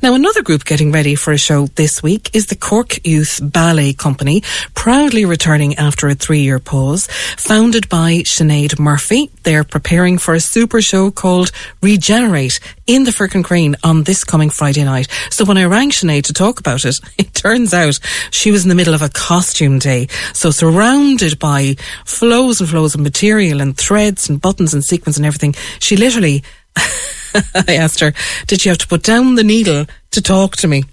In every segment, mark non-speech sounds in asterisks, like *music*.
Now, another group getting ready for a show this week is the Cork Youth Ballet Company, proudly returning after a three-year pause. Founded by Sinead Murphy, they're preparing for a super show called Regenerate in the Firkin Crane on this coming Friday night. So when I rang Sinead to talk about it, *laughs* it turns out she was in the middle of a costume day. So surrounded by flows and flows of material and threads and buttons and sequins and everything, she literally *laughs* *laughs* I asked her, did she have to put down the needle to talk to me?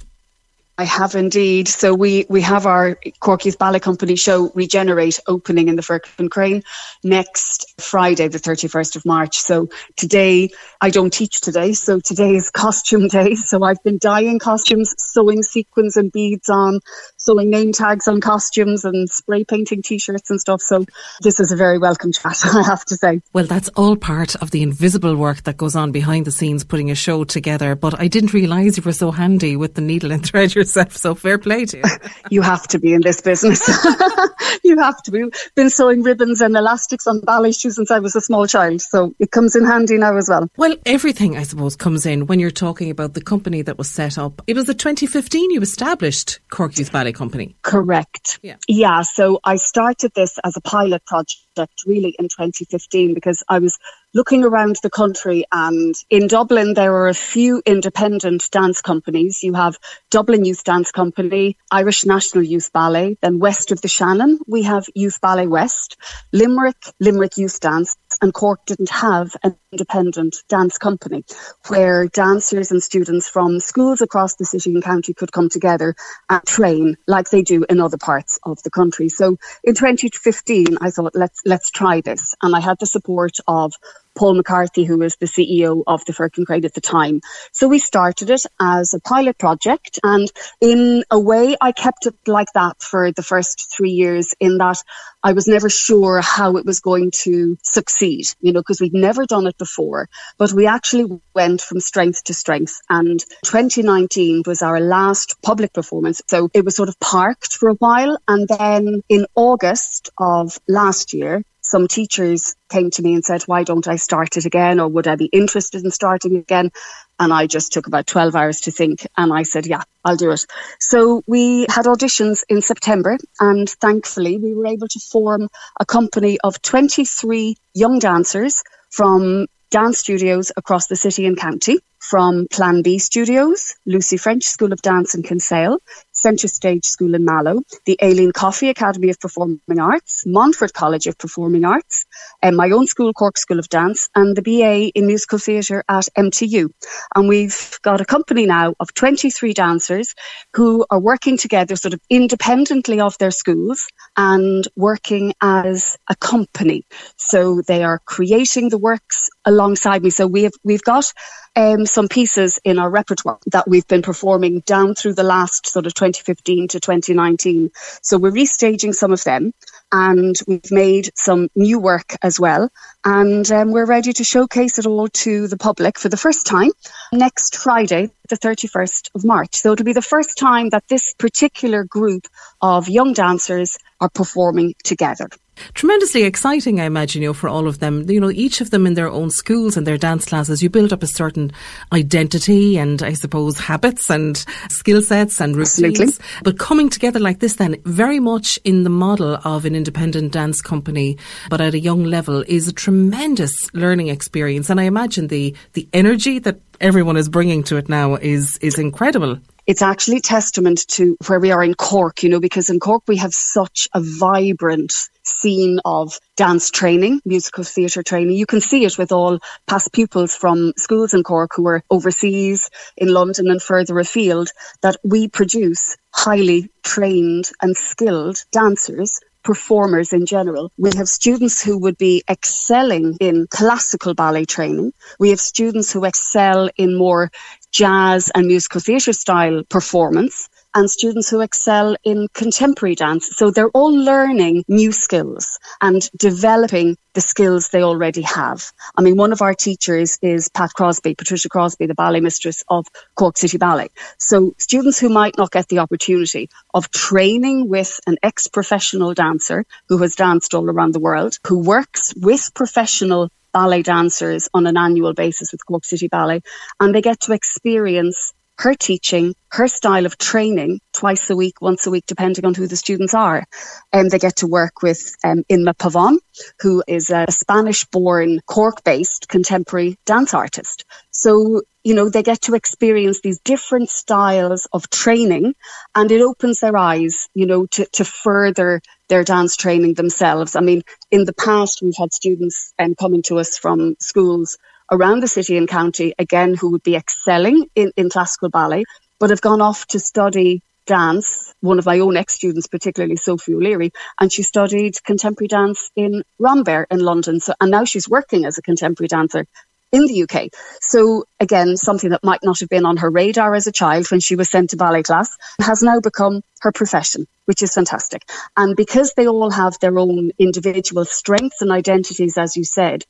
I have indeed. So we, we have our Cork Youth Ballet Company show Regenerate opening in the Firkin Crane next Friday, the 31st of March. So today, I don't teach today. So today is *laughs* costume day. So I've been dyeing costumes, sewing sequins and beads on, sewing name tags on costumes and spray painting t-shirts and stuff. So this is a very welcome chat, *laughs* I have to say. Well, that's all part of the invisible work that goes on behind the scenes, putting a show together. But I didn't realise you were so handy with the needle and thread *laughs* yourself. So fair play to you. *laughs* you have to be in this business. *laughs* you have to be. Been sewing ribbons and elastics on ballet shoes since I was a small child. So it comes in handy now as well. Well, everything, I suppose, comes in when you're talking about the company that was set up. It was the 2015 you established Cork Youth Ballet Company. Correct. Yeah. Yeah. So I started this as a pilot project really in 2015 because I was looking around the country and in Dublin there are a few independent dance companies. You have Dublin Youth Dance Company, Irish National Youth Ballet, then west of the Shannon we have Youth Ballet West, Limerick, Limerick Youth Dance and Cork didn't have an independent dance company where dancers and students from schools across the city and county could come together and train like they do in other parts of the country. So in 2015 I thought let's let's try this and I had the support of Paul McCarthy, who was the CEO of the Firkin Crane at the time. So we started it as a pilot project. And in a way, I kept it like that for the first three years in that I was never sure how it was going to succeed, you know, because we'd never done it before. But we actually went from strength to strength. And 2019 was our last public performance. So it was sort of parked for a while. And then in August of last year, some teachers came to me and said, why don't I start it again? Or would I be interested in starting again? And I just took about 12 hours to think. And I said, yeah, I'll do it. So we had auditions in September. And thankfully, we were able to form a company of 23 young dancers from dance studios across the city and county from Plan B Studios, Lucy French School of Dance in Kinsale, Centre Stage School in Mallow, the Aileen Coffey Academy of Performing Arts, Montfort College of Performing Arts, and my own school, Cork School of Dance, and the BA in Musical Theatre at MTU. And we've got a company now of 23 dancers who are working together sort of independently of their schools and working as a company. So they are creating the works alongside me. So we have, we've got um, some pieces in our repertoire that we've been performing down through the last sort of 2015 to 2019. So we're restaging some of them and we've made some new work as well. And um, we're ready to showcase it all to the public for the first time next Friday, the 31st of March. So it'll be the first time that this particular group of young dancers are performing together. Tremendously exciting, I imagine, you know, for all of them. You know, each of them in their own schools and their dance classes, you build up a certain identity and I suppose habits and skill sets and routines. Absolutely. But coming together like this then, very much in the model of an independent dance company, but at a young level is a tremendous learning experience. And I imagine the, the energy that everyone is bringing to it now is, is incredible it's actually testament to where we are in Cork, you know, because in Cork we have such a vibrant scene of dance training, musical theatre training. You can see it with all past pupils from schools in Cork who are overseas, in London and further afield, that we produce highly trained and skilled dancers performers in general. We have students who would be excelling in classical ballet training. We have students who excel in more jazz and musical theatre style performance and students who excel in contemporary dance. So they're all learning new skills and developing the skills they already have. I mean, one of our teachers is Pat Crosby, Patricia Crosby, the ballet mistress of Cork City Ballet. So students who might not get the opportunity of training with an ex-professional dancer who has danced all around the world, who works with professional ballet dancers on an annual basis with Cork City Ballet, and they get to experience her teaching, her style of training twice a week, once a week, depending on who the students are. And they get to work with um, Inma Pavon, who is a Spanish born Cork based contemporary dance artist. So, you know, they get to experience these different styles of training and it opens their eyes, you know, to, to further their dance training themselves. I mean, in the past, we've had students um, coming to us from schools around the city and county, again, who would be excelling in, in classical ballet, but have gone off to study dance. One of my own ex-students, particularly Sophie O'Leary, and she studied contemporary dance in Rambert in London. So, and now she's working as a contemporary dancer in the UK. So again, something that might not have been on her radar as a child when she was sent to ballet class has now become her profession, which is fantastic. And because they all have their own individual strengths and identities, as you said,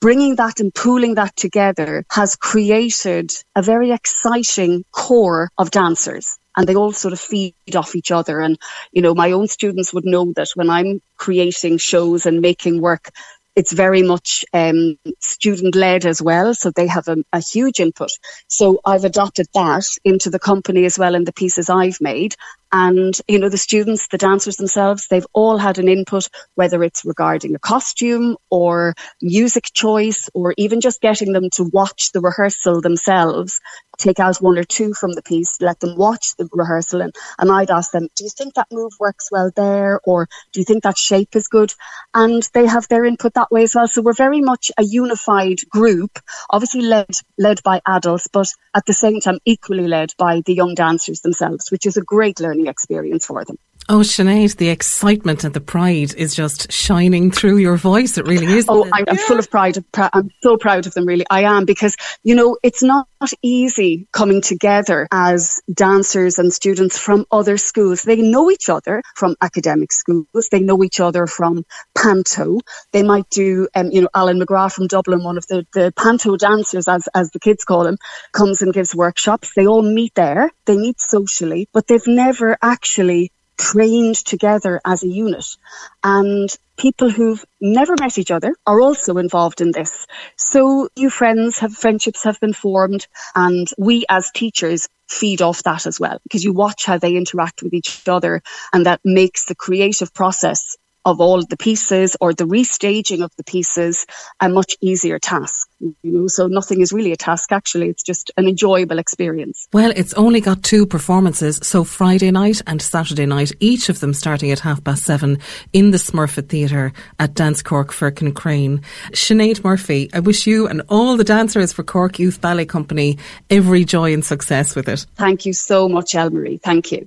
bringing that and pooling that together has created a very exciting core of dancers and they all sort of feed off each other. And, you know, my own students would know that when I'm creating shows and making work, it's very much um, student led as well, so they have a, a, huge input. So I've adopted that into the company as well in the pieces I've made. And, you know, the students, the dancers themselves, they've all had an input, whether it's regarding a costume or music choice or even just getting them to watch the rehearsal themselves take out one or two from the piece, let them watch the rehearsal, and, and I'd ask them, do you think that move works well there? Or do you think that shape is good? And they have their input that way as well. So we're very much a unified group, obviously led, led by adults, but at the same time equally led by the young dancers themselves, which is a great learning experience for them. Oh, Sinead, the excitement and the pride is just shining through your voice. It really is. Oh, I'm, I'm full of pride. I'm so proud of them, really. I am because, you know, it's not easy coming together as dancers and students from other schools. They know each other from academic schools. They know each other from Panto. They might do, um, you know, Alan McGrath from Dublin, one of the, the Panto dancers, as, as the kids call him, comes and gives workshops. They all meet there. They meet socially, but they've never actually trained together as a unit. And people who've never met each other are also involved in this. So new friends have friendships have been formed and we as teachers feed off that as well because you watch how they interact with each other and that makes the creative process of all the pieces or the restaging of the pieces a much easier task. You know, so nothing is really a task actually. It's just an enjoyable experience. Well, it's only got two performances, so Friday night and Saturday night, each of them starting at half past seven in the Smurfit Theatre at Dance Cork Firkin Crane. Sinead Murphy, I wish you and all the dancers for Cork Youth Ballet Company every joy and success with it. Thank you so much, Elmarie. Thank you.